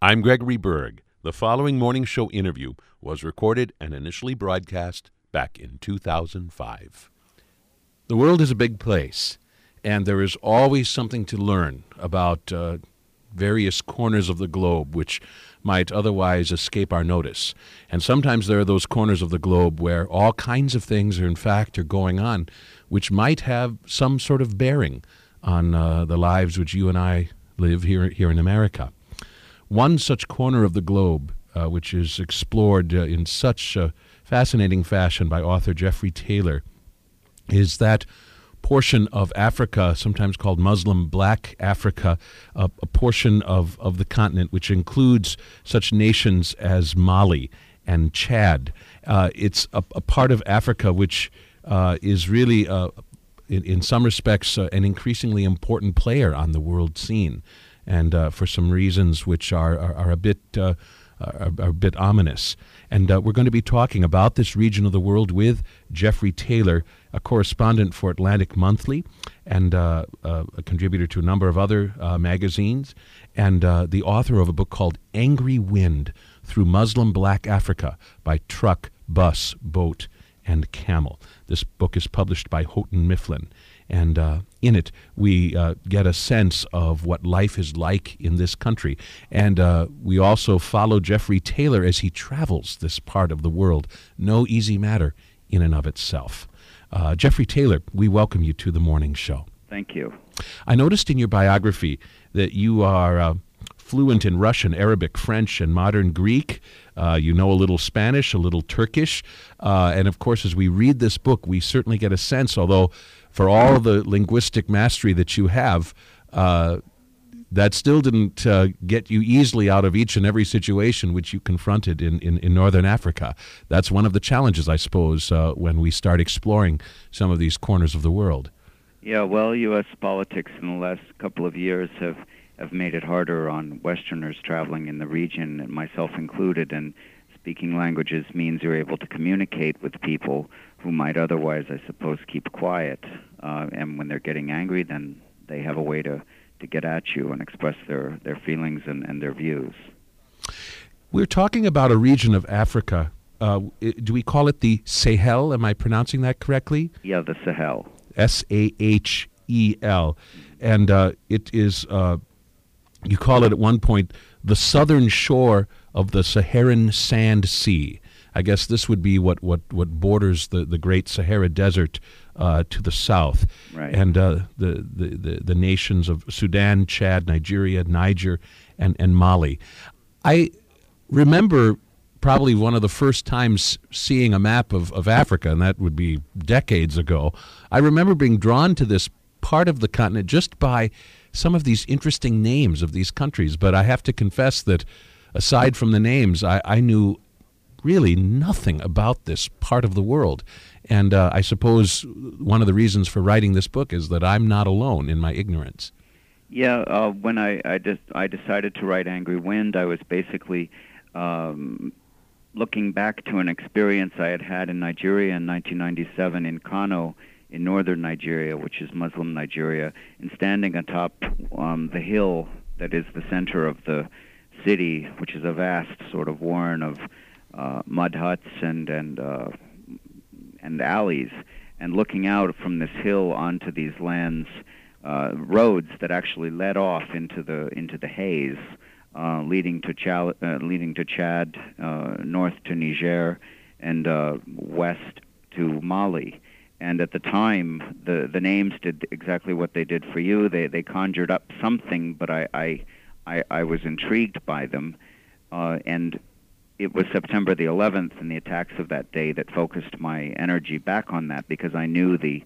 I'm Gregory Berg. The following morning show interview was recorded and initially broadcast back in 2005. The world is a big place, and there is always something to learn about uh, various corners of the globe which might otherwise escape our notice. And sometimes there are those corners of the globe where all kinds of things are in fact are going on which might have some sort of bearing on uh, the lives which you and I live here here in America. One such corner of the globe, uh, which is explored uh, in such a fascinating fashion by author Jeffrey Taylor, is that portion of Africa, sometimes called Muslim Black Africa, uh, a portion of, of the continent which includes such nations as Mali and Chad. Uh, it's a, a, part of Africa which uh, is really, uh, in, in, some respects, uh, an increasingly important player on the world scene. And uh, for some reasons which are, are, are a bit are, are, a bit ominous. And uh, we're going to be talking about this region of the world with Jeffrey Taylor, a correspondent for Atlantic Monthly and uh, uh, a contributor to a number of other uh, magazines, and uh, the author of a book called Angry Wind Through Muslim Black Africa by Truck, Bus, Boat, and Camel. This book is published by Houghton Mifflin. And uh, in it, we uh, get a sense of what life is like in this country. And uh, we also follow Jeffrey Taylor as he travels this part of the world. No easy matter in and of itself. Uh, Jeffrey Taylor, we welcome you to the morning show. Thank you. I noticed in your biography that you are uh, fluent in Russian, Arabic, French, and modern Greek. Uh, you know a little Spanish, a little Turkish. Uh, and of course, as we read this book, we certainly get a sense, although for all the linguistic mastery that you have, uh, that still didn't uh, get you easily out of each and every situation which you confronted in, in, in Northern Africa. That's one of the challenges, I suppose, uh, when we start exploring some of these corners of the world. Yeah, well, U.S. politics in the last couple of years have, have made it harder on Westerners traveling in the region, and myself included, and speaking languages means you're able to communicate with people who might otherwise, I suppose, keep quiet. Uh, and when they're getting angry, then they have a way to, to get at you and express their, their feelings and, and their views. We're talking about a region of Africa. Uh, do we call it the Sahel? Am I pronouncing that correctly? Yeah, the Sahel. S A H E L. And uh, it is, uh, you call it at one point, the southern shore of the Saharan Sand Sea. I guess this would be what, what, what borders the, the great Sahara Desert uh, to the south. Right. And uh, the, the, the, the, nations of Sudan, Chad, Nigeria, Niger, and, and Mali. I remember probably one of the first times seeing a map of, of Africa, and that would be decades ago. I remember being drawn to this part of the continent just by some of these interesting names of these countries. But I have to confess that aside from the names, I, I knew really nothing about this part of the world. And uh, I suppose one of the reasons for writing this book is that I'm not alone in my ignorance. Yeah, uh, when I I, I decided to write Angry Wind, I was basically um, looking back to an experience I had had in Nigeria in 1997 in Kano, in northern Nigeria, which is Muslim Nigeria, and standing atop um, the hill that is the center of the city, which is a vast sort of warren of uh, mud huts and and uh, and alleys, and looking out from this hill onto these lands, uh, roads that actually led off into the into the haze, uh, leading to Chad, uh, leading to Chad, uh, north to Niger, and uh, west to Mali. And at the time, the the names did exactly what they did for you. They they conjured up something, but I I I, I was intrigued by them, uh, and it was September the 11th and the attacks of that day that focused my energy back on that because I knew the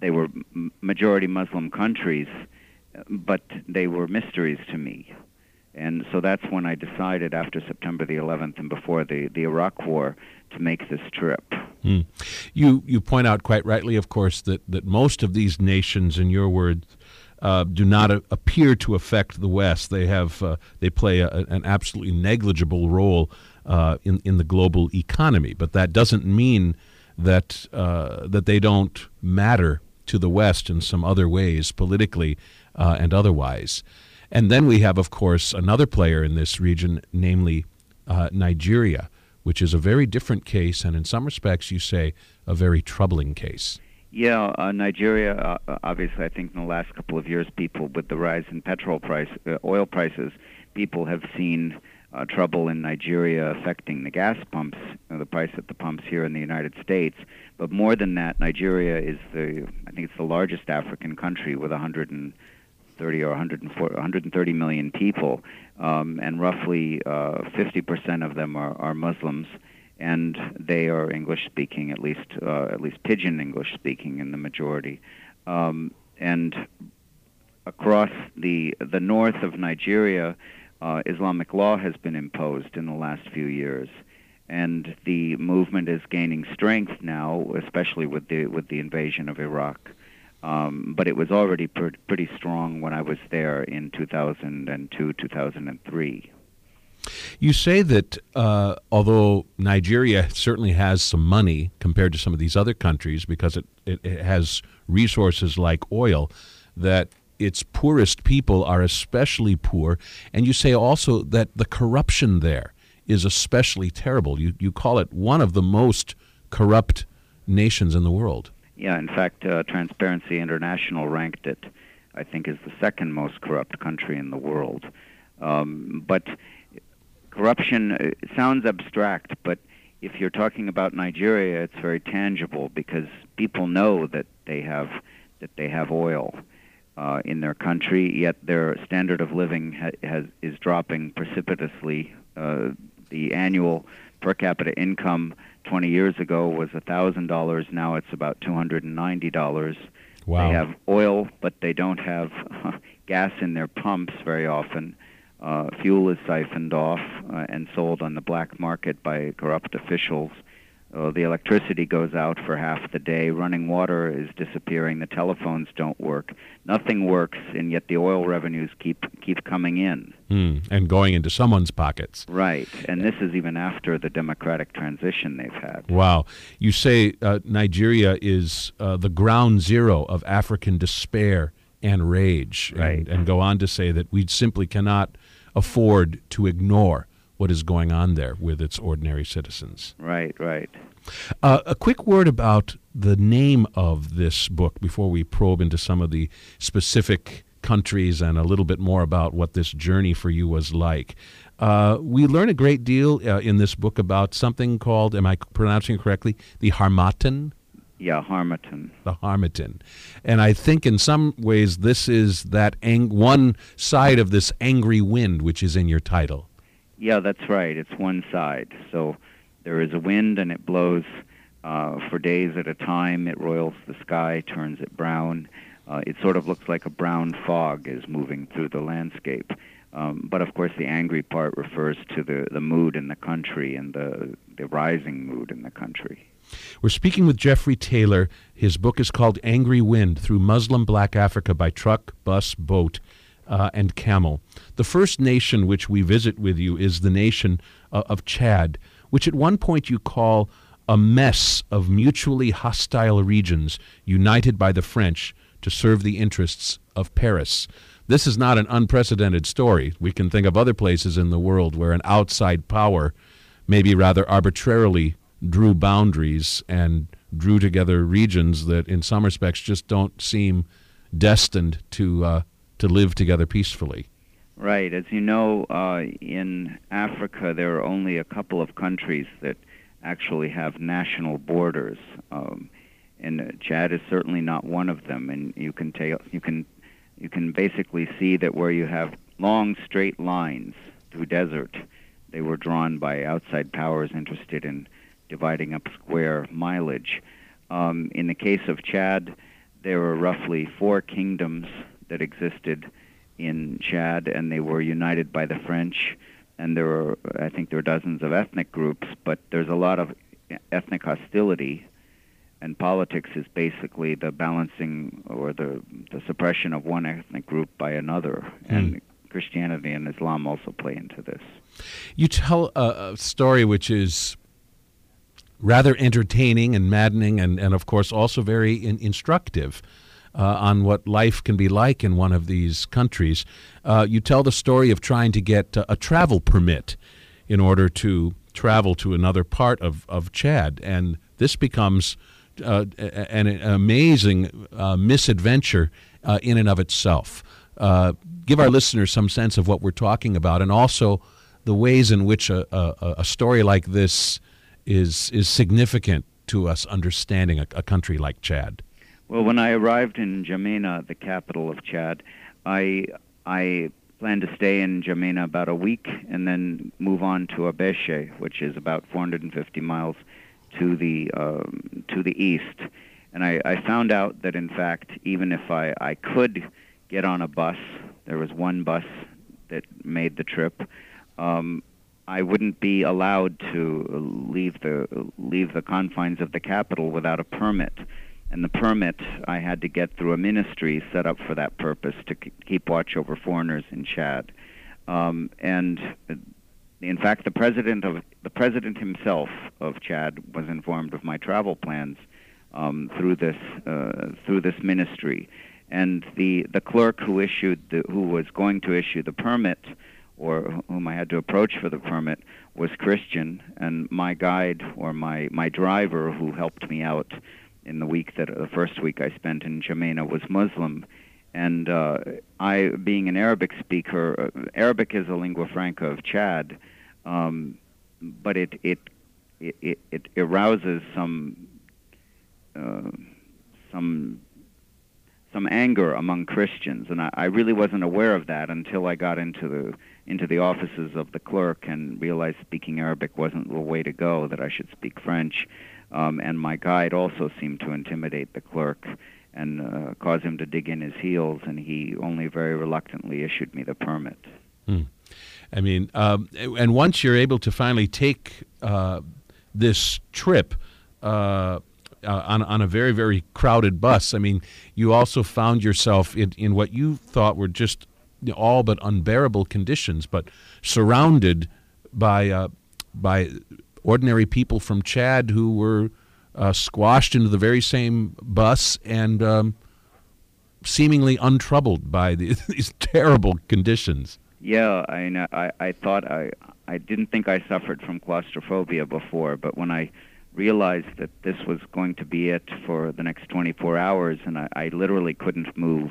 they were majority Muslim countries, but they were mysteries to me. And so that's when I decided after September the 11th and before the, the Iraq War to make this trip. Mm. You you point out quite rightly, of course, that, that most of these nations, in your words, uh, do not a- appear to affect the West. They have uh, they play a, an absolutely negligible role uh, in in the global economy, but that doesn't mean that uh, that they don't matter to the West in some other ways, politically uh, and otherwise. And then we have, of course, another player in this region, namely uh, Nigeria, which is a very different case, and in some respects, you say, a very troubling case. Yeah, uh, Nigeria. Uh, obviously, I think in the last couple of years, people with the rise in petrol price, uh, oil prices, people have seen uh, trouble in Nigeria affecting the gas pumps, uh, the price at the pumps here in the United States. But more than that, Nigeria is the, I think it's the largest African country with 130 or 130 million people, um, and roughly uh, 50% of them are, are Muslims and they are English speaking, at least uh, at least pidgin English speaking in the majority. Um, and across the the north of Nigeria, uh, Islamic law has been imposed in the last few years, and the movement is gaining strength now, especially with the with the invasion of Iraq. Um, but it was already pr- pretty strong when I was there in 2002, 2003. You say that uh, although Nigeria certainly has some money compared to some of these other countries because it, it, it has resources like oil, that its poorest people are especially poor. And you say also that the corruption there is especially terrible. You, you call it one of the most corrupt nations in the world. Yeah, in fact, uh, Transparency International ranked it, I think, as the second most corrupt country in the world. Um, but corruption uh, sounds abstract, but if you're talking about Nigeria, it's very tangible because people know that they have that they have oil uh, in their country, yet their standard of living ha- has is dropping precipitously. Uh, the annual per capita income 20 years ago was $1,000. Now it's about $290. Wow. They have oil, but they don't have gas in their pumps very often. Uh, fuel is siphoned off uh, and sold on the black market by corrupt officials. Uh, the electricity goes out for half the day. Running water is disappearing. The telephones don't work. Nothing works, and yet the oil revenues keep keep coming in mm, and going into someone's pockets. Right, and this is even after the democratic transition they've had. Wow, you say uh, Nigeria is uh, the ground zero of African despair and rage, right. and, and go on to say that we simply cannot afford to ignore what is going on there with its ordinary citizens. Right, right. Uh, a quick word about the name of this book before we probe into some of the specific countries and a little bit more about what this journey for you was like. Uh, we learn a great deal uh, in this book about something called, am I pronouncing it correctly, the Harmattan? Yeah, Harmattan. The Harmattan. And I think in some ways this is that ang- one side of this angry wind which is in your title. Yeah, that's right. It's one side. So there is a wind and it blows uh, for days at a time. It roils the sky, turns it brown. Uh, it sort of looks like a brown fog is moving through the landscape. Um, but of course, the angry part refers to the, the mood in the country and the, the rising mood in the country. We're speaking with Jeffrey Taylor. His book is called Angry Wind Through Muslim Black Africa by Truck, Bus, Boat, uh, and Camel. The first nation which we visit with you is the nation uh, of Chad, which at one point you call a mess of mutually hostile regions united by the French to serve the interests of Paris. This is not an unprecedented story. We can think of other places in the world where an outside power, maybe rather arbitrarily, drew boundaries and drew together regions that, in some respects, just don't seem destined to uh, to live together peacefully. Right. As you know, uh, in Africa, there are only a couple of countries that actually have national borders, um, and Chad is certainly not one of them. And you can ta- you can you can basically see that where you have long straight lines through desert, they were drawn by outside powers interested in dividing up square mileage. Um, in the case of Chad, there were roughly four kingdoms that existed in Chad, and they were united by the French. And there were, I think, there were dozens of ethnic groups, but there's a lot of ethnic hostility. And politics is basically the balancing or the the suppression of one ethnic group by another. Mm. And Christianity and Islam also play into this. You tell a, a story which is rather entertaining and maddening, and, and of course also very in, instructive uh, on what life can be like in one of these countries. Uh, you tell the story of trying to get a travel permit in order to travel to another part of, of Chad, and this becomes uh, an, an, amazing uh, misadventure uh, in and of itself. Uh, give our listeners some sense of what we're talking about, and also the ways in which a, a, a story like this is is significant to us understanding a, a country like Chad. Well, when I arrived in N'Djamena, the capital of Chad, I I planned to stay in N'Djamena about a week and then move on to Abéché, which is about 450 miles to the um, to the east. And I, I found out that in fact, even if I, I could get on a bus, there was one bus that made the trip. Um, I wouldn't be allowed to leave the leave the confines of the capital without a permit and the permit I had to get through a ministry set up for that purpose to keep watch over foreigners in Chad. Um, and uh, in fact, the president of the president himself of Chad was informed of my travel plans um, through this uh, through this ministry, and the the clerk who issued the, who was going to issue the permit or whom I had to approach for the permit was Christian, and my guide or my my driver who helped me out in the week that the first week I spent in N'Djamena was Muslim, and uh, I, being an Arabic speaker, uh, Arabic is a lingua franca of Chad, um, but it it, it it arouses some uh, some some anger among Christians, and I, I really wasn't aware of that until I got into the into the offices of the clerk and realized speaking Arabic wasn't the way to go; that I should speak French. Um, and my guide also seemed to intimidate the clerk and uh, cause him to dig in his heels, and he only very reluctantly issued me the permit. Hmm. I mean, um, and once you're able to finally take uh, this trip uh, uh, on, on a very, very crowded bus, I mean, you also found yourself in, in what you thought were just all but unbearable conditions, but surrounded by uh, by ordinary people from Chad who were uh, squashed into the very same bus and um, seemingly untroubled by the, these terrible conditions. Yeah, I, I I thought I I didn't think I suffered from claustrophobia before, but when I realized that this was going to be it for the next 24 hours, and I, I literally couldn't move.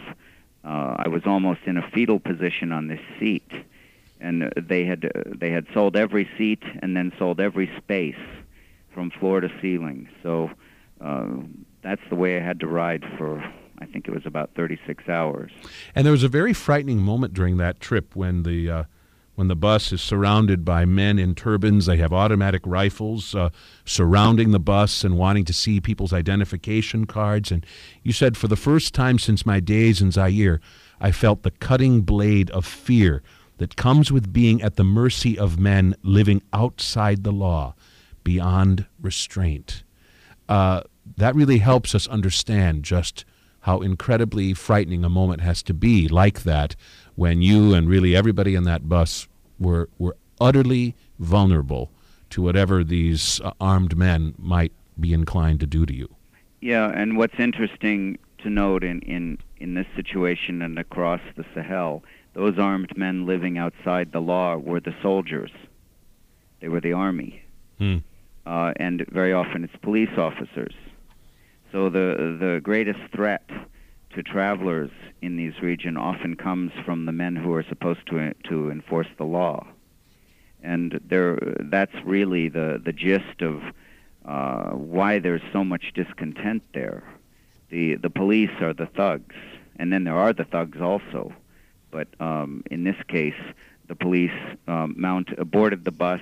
Uh, I was almost in a fetal position on this seat, and they had uh, they had sold every seat and then sold every space from floor to ceiling. So uh, that's the way I had to ride for I think it was about 36 hours. And there was a very frightening moment during that trip when the uh, when the bus is surrounded by men in turbans. They have automatic rifles uh, surrounding the bus and wanting to see people's identification cards. And you said, for the first time since my days in Zaire, I felt the cutting blade of fear that comes with being at the mercy of men living outside the law, beyond restraint. Uh, that really helps us understand just how incredibly frightening a moment has to be like that when you and really everybody in that bus were, were utterly vulnerable to whatever these uh, armed men might be inclined to do to you. Yeah, and what's interesting to note in, in, in this situation and across the Sahel those armed men living outside the law were the soldiers. They were the army. Hmm. Uh, and very often it's police officers. So the, the greatest threat to travelers in these regions often comes from the men who are supposed to, to enforce the law. And there, that's really the, the gist of uh, why there's so much discontent there. The, the police are the thugs, and then there are the thugs also but um, in this case, the police um, mount boarded the bus.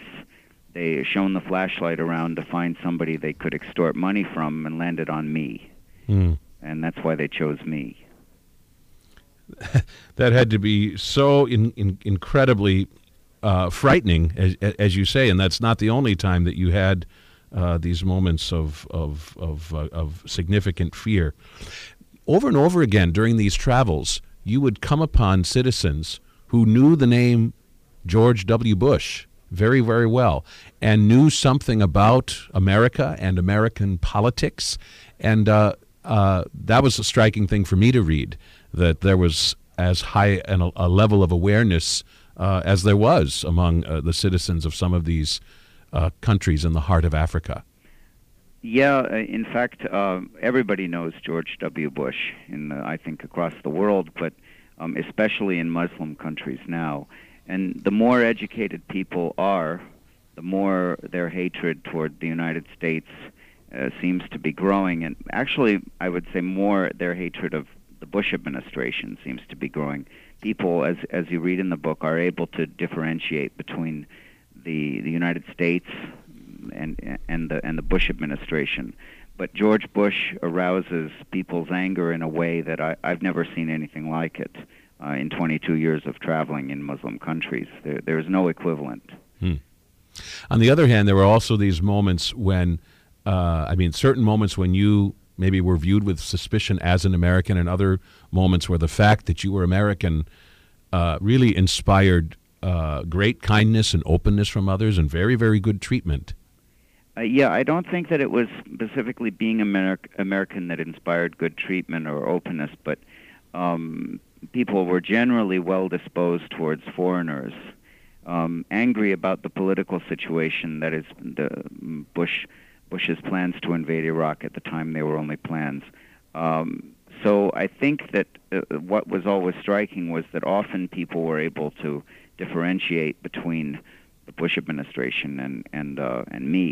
They shone the flashlight around to find somebody they could extort money from, and landed on me. Mm. And that's why they chose me. that had to be so in, in, incredibly uh, frightening, as, as you say, and that's not the only time that you had uh, these moments of of of, uh, of significant fear. Over and over again during these travels, you would come upon citizens who knew the name George W. Bush very, very well and knew something about America and American politics. And uh, uh, that was a striking thing for me to read that there was as high an, a level of awareness uh, as there was among uh, the citizens of some of these uh, countries in the heart of Africa. Yeah, uh, in fact, everybody knows George W. Bush, in the, I think across the world, but um, especially in Muslim countries now. And the more educated people are, the more their hatred toward the United States uh, seems to be growing. And actually, I would say more their hatred of the Bush administration seems to be growing. People, as as you read in the book, are able to differentiate between the the United States and and the and the Bush administration. But George Bush arouses people's anger in a way that I, I've never seen anything like it uh, in 22 years of traveling in Muslim countries. There, there is no equivalent. Hmm. On the other hand, there were also these moments when, uh, I mean, certain moments when you maybe were viewed with suspicion as an American, and other moments where the fact that you were American uh, really inspired uh, great kindness and openness from others and very, very good treatment. Uh, yeah, I don't think that it was specifically being Amer- American that inspired good treatment or openness, but um, people were generally well disposed towards foreigners, um, angry about the political situation that is the Bush Bush's plans to invade Iraq at the time they were only plans. Um, so I think that uh, what was always striking was that often people were able to differentiate between the Bush administration and and uh, and me.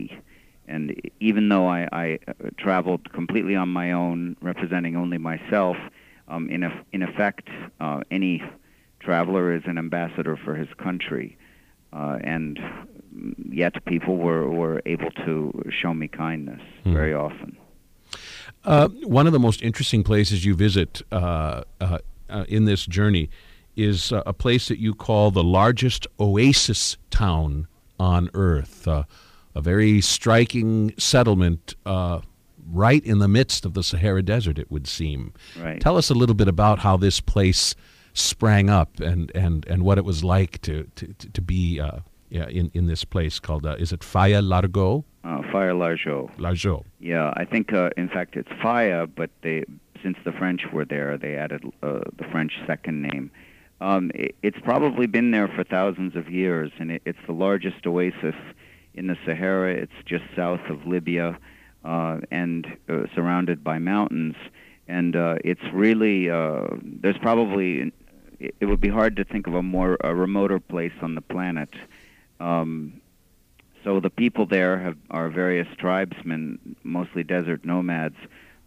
And even though I, I uh, traveled completely on my own, representing only myself, um, in, a, in effect, uh, any traveler is an ambassador for his country. Uh, and yet people were, were able to show me kindness hmm. very often. Uh, one of the most interesting places you visit uh, uh, uh in this journey is a place that you call the largest oasis town on earth. a very striking settlement right in the midst of the Sahara Desert, it would seem. Right. Tell us a little bit about how this place sprang up and, and, and what it was like to, to, to be uh, yeah, in, in this place called, uh, is it Faya Largo? Uh, Faya Largeau. Largeau. Yeah, I think, uh, in fact, it's Faya, but they, since the French were there, they added uh, the French second name. Um, it, it's probably been there for thousands of years, and it, it's the largest oasis in the Sahara. It's just south of Libya uh, and uh, surrounded by mountains. And uh, it's really uh, there's probably it would be hard to think of a more a remoter place on the planet. Um, so the people there have, are various tribesmen, mostly desert nomads,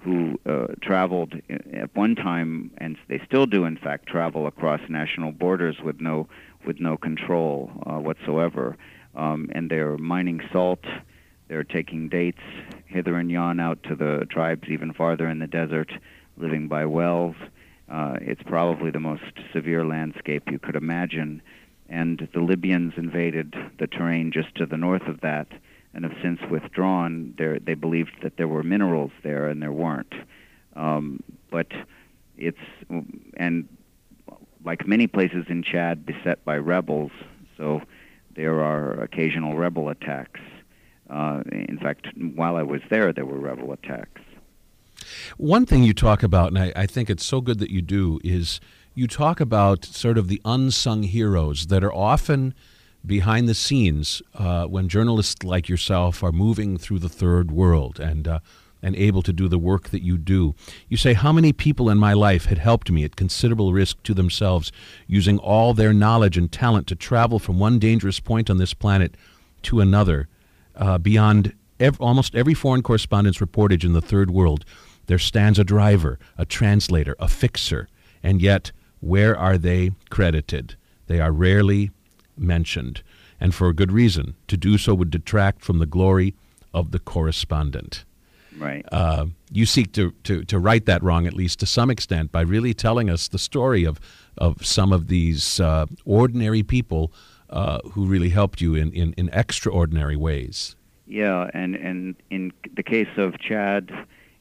who uh, traveled at one time, and they still do, in fact, travel across national borders with no with no control uh, whatsoever. Um, and they're mining salt they're taking dates hither and yon out to the tribes even farther in the desert, living by wells. Uh, it's probably the most severe landscape you could imagine. And the Libyans invaded the terrain just to the north of that and have since withdrawn. There, they believed that there were minerals there, and there weren't. Um, but it's, and like many places in Chad, beset by rebels, so there are occasional rebel attacks. Uh, in fact, while I was there, there were rebel attacks. One thing you talk about, and I, I, think it's so good that you do, is you talk about sort of the unsung heroes that are often behind the scenes uh, when journalists like yourself are moving through the third world and uh, and able to do the work that you do. You say, How many people in my life had helped me at considerable risk to themselves, using all their knowledge and talent to travel from one dangerous point on this planet to another? uh, beyond ev- almost every foreign correspondent's reportage in the third world, there stands a driver, a translator, a fixer, and yet where are they credited? They are rarely mentioned, and for a good reason. To do so would detract from the glory of the correspondent. Right. Uh, you seek to, to, to right that wrong, at least to some extent, by really telling us the story of, of some of these uh, ordinary people uh, who really helped you in, in, in extraordinary ways. Yeah, and, and in the case of Chad,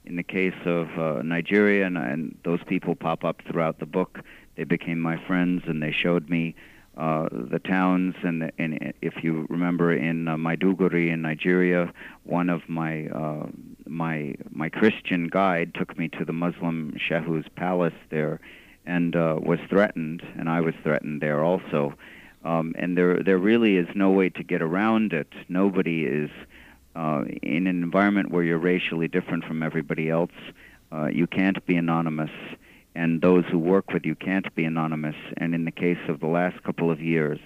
in the case of uh, Nigeria, and, and those people pop up throughout the book, they became my friends and they showed me uh, the towns. And, and if you remember in uh, Maiduguri in Nigeria, one of my uh, my my Christian guide took me to the Muslim Shehu's palace there, and uh, was threatened, and I was threatened there also. Um, and there there really is no way to get around it. Nobody is uh, in an environment where you're racially different from everybody else. Uh, you can't be anonymous, and those who work with you can't be anonymous. And in the case of the last couple of years,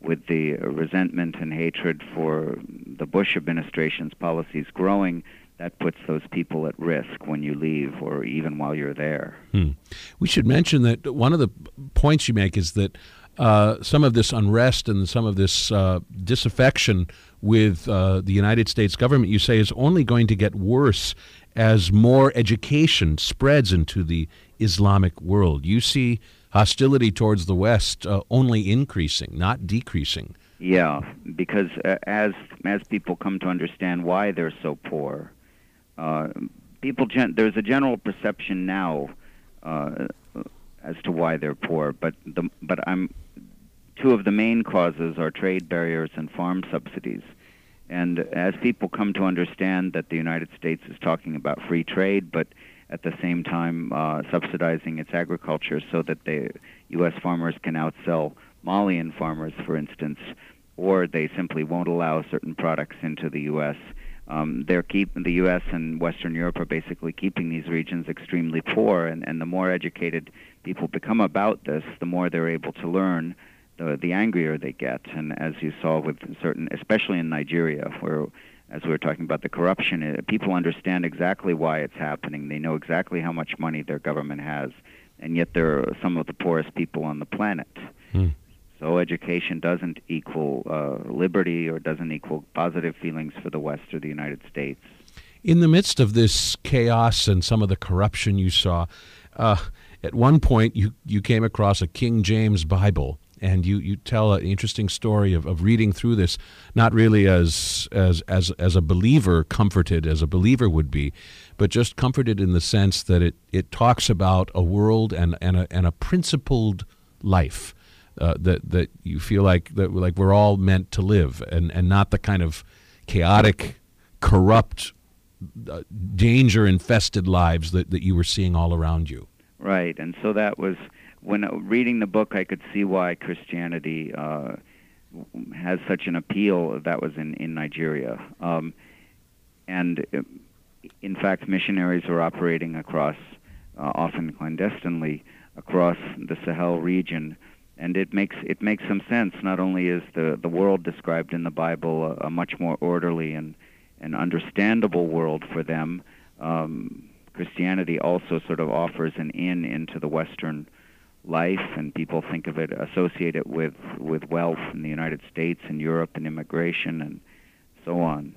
with the resentment and hatred for the Bush administration's policies growing, that puts those people at risk when you leave or even while you're there. Hmm. We should mention that one of the points you make is that uh, some of this unrest and some of this uh, disaffection with uh, the United States government, you say, is only going to get worse as more education spreads into the Islamic world. You see hostility towards the West uh, only increasing, not decreasing. Yeah, because uh, as as people come to understand why they're so poor, uh, people gen- there's a general perception now as to why they're poor, but the but I'm two of the main causes are trade barriers and farm subsidies. And as people come to understand that the United States is talking about free trade, but at the same time uh, subsidizing its agriculture so that the U.S. farmers can outsell Malian farmers, for instance, or they simply won't allow certain products into the U.S. Um, they're keep the U.S. and Western Europe are basically keeping these regions extremely poor, and, and the more educated people become about this, the more they're able to learn, the the angrier they get. And as you saw with certain, especially in Nigeria, where as we were talking about the corruption, uh, people understand exactly why it's happening. They know exactly how much money their government has, and yet they're some of the poorest people on the planet. Hmm. So education doesn't equal uh, liberty or doesn't equal positive feelings for the West or the United States. In the midst of this chaos and some of the corruption you saw, uh, at one point you, you came across a King James Bible and you, you tell an interesting story of, of reading through this, not really as, as, as, as a believer comforted as a believer would be, but just comforted in the sense that it, it talks about a world and, and, a, and a principled life uh, that, that you feel like, that, like we're all meant to live and, and not the kind of chaotic, corrupt, uh, danger infested lives that, that you were seeing all around you. Right, and so that was when uh, reading the book, I could see why Christianity uh, has such an appeal. That was in in Nigeria, um, and in fact, missionaries are operating across, uh, often clandestinely, across the Sahel region. And it makes it makes some sense. Not only is the, the world described in the Bible a, a much more orderly and, and understandable world for them, um, Christianity also sort of offers an in into the Western life, and people think of it, associate it with with wealth in the United States and Europe and immigration and so on.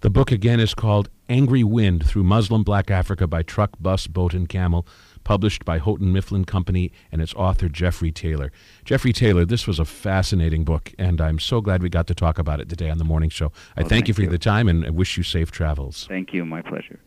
The book again is called Angry Wind Through Muslim Black Africa by Truck, Bus, Boat, and Camel, published by Houghton Mifflin Company and its author Jeffrey Taylor. Jeffrey Taylor, this was a fascinating book, and I'm so glad we got to talk about it today on the morning show. I well, thank, thank, you for you. the time and I wish you safe travels. Thank you. My pleasure.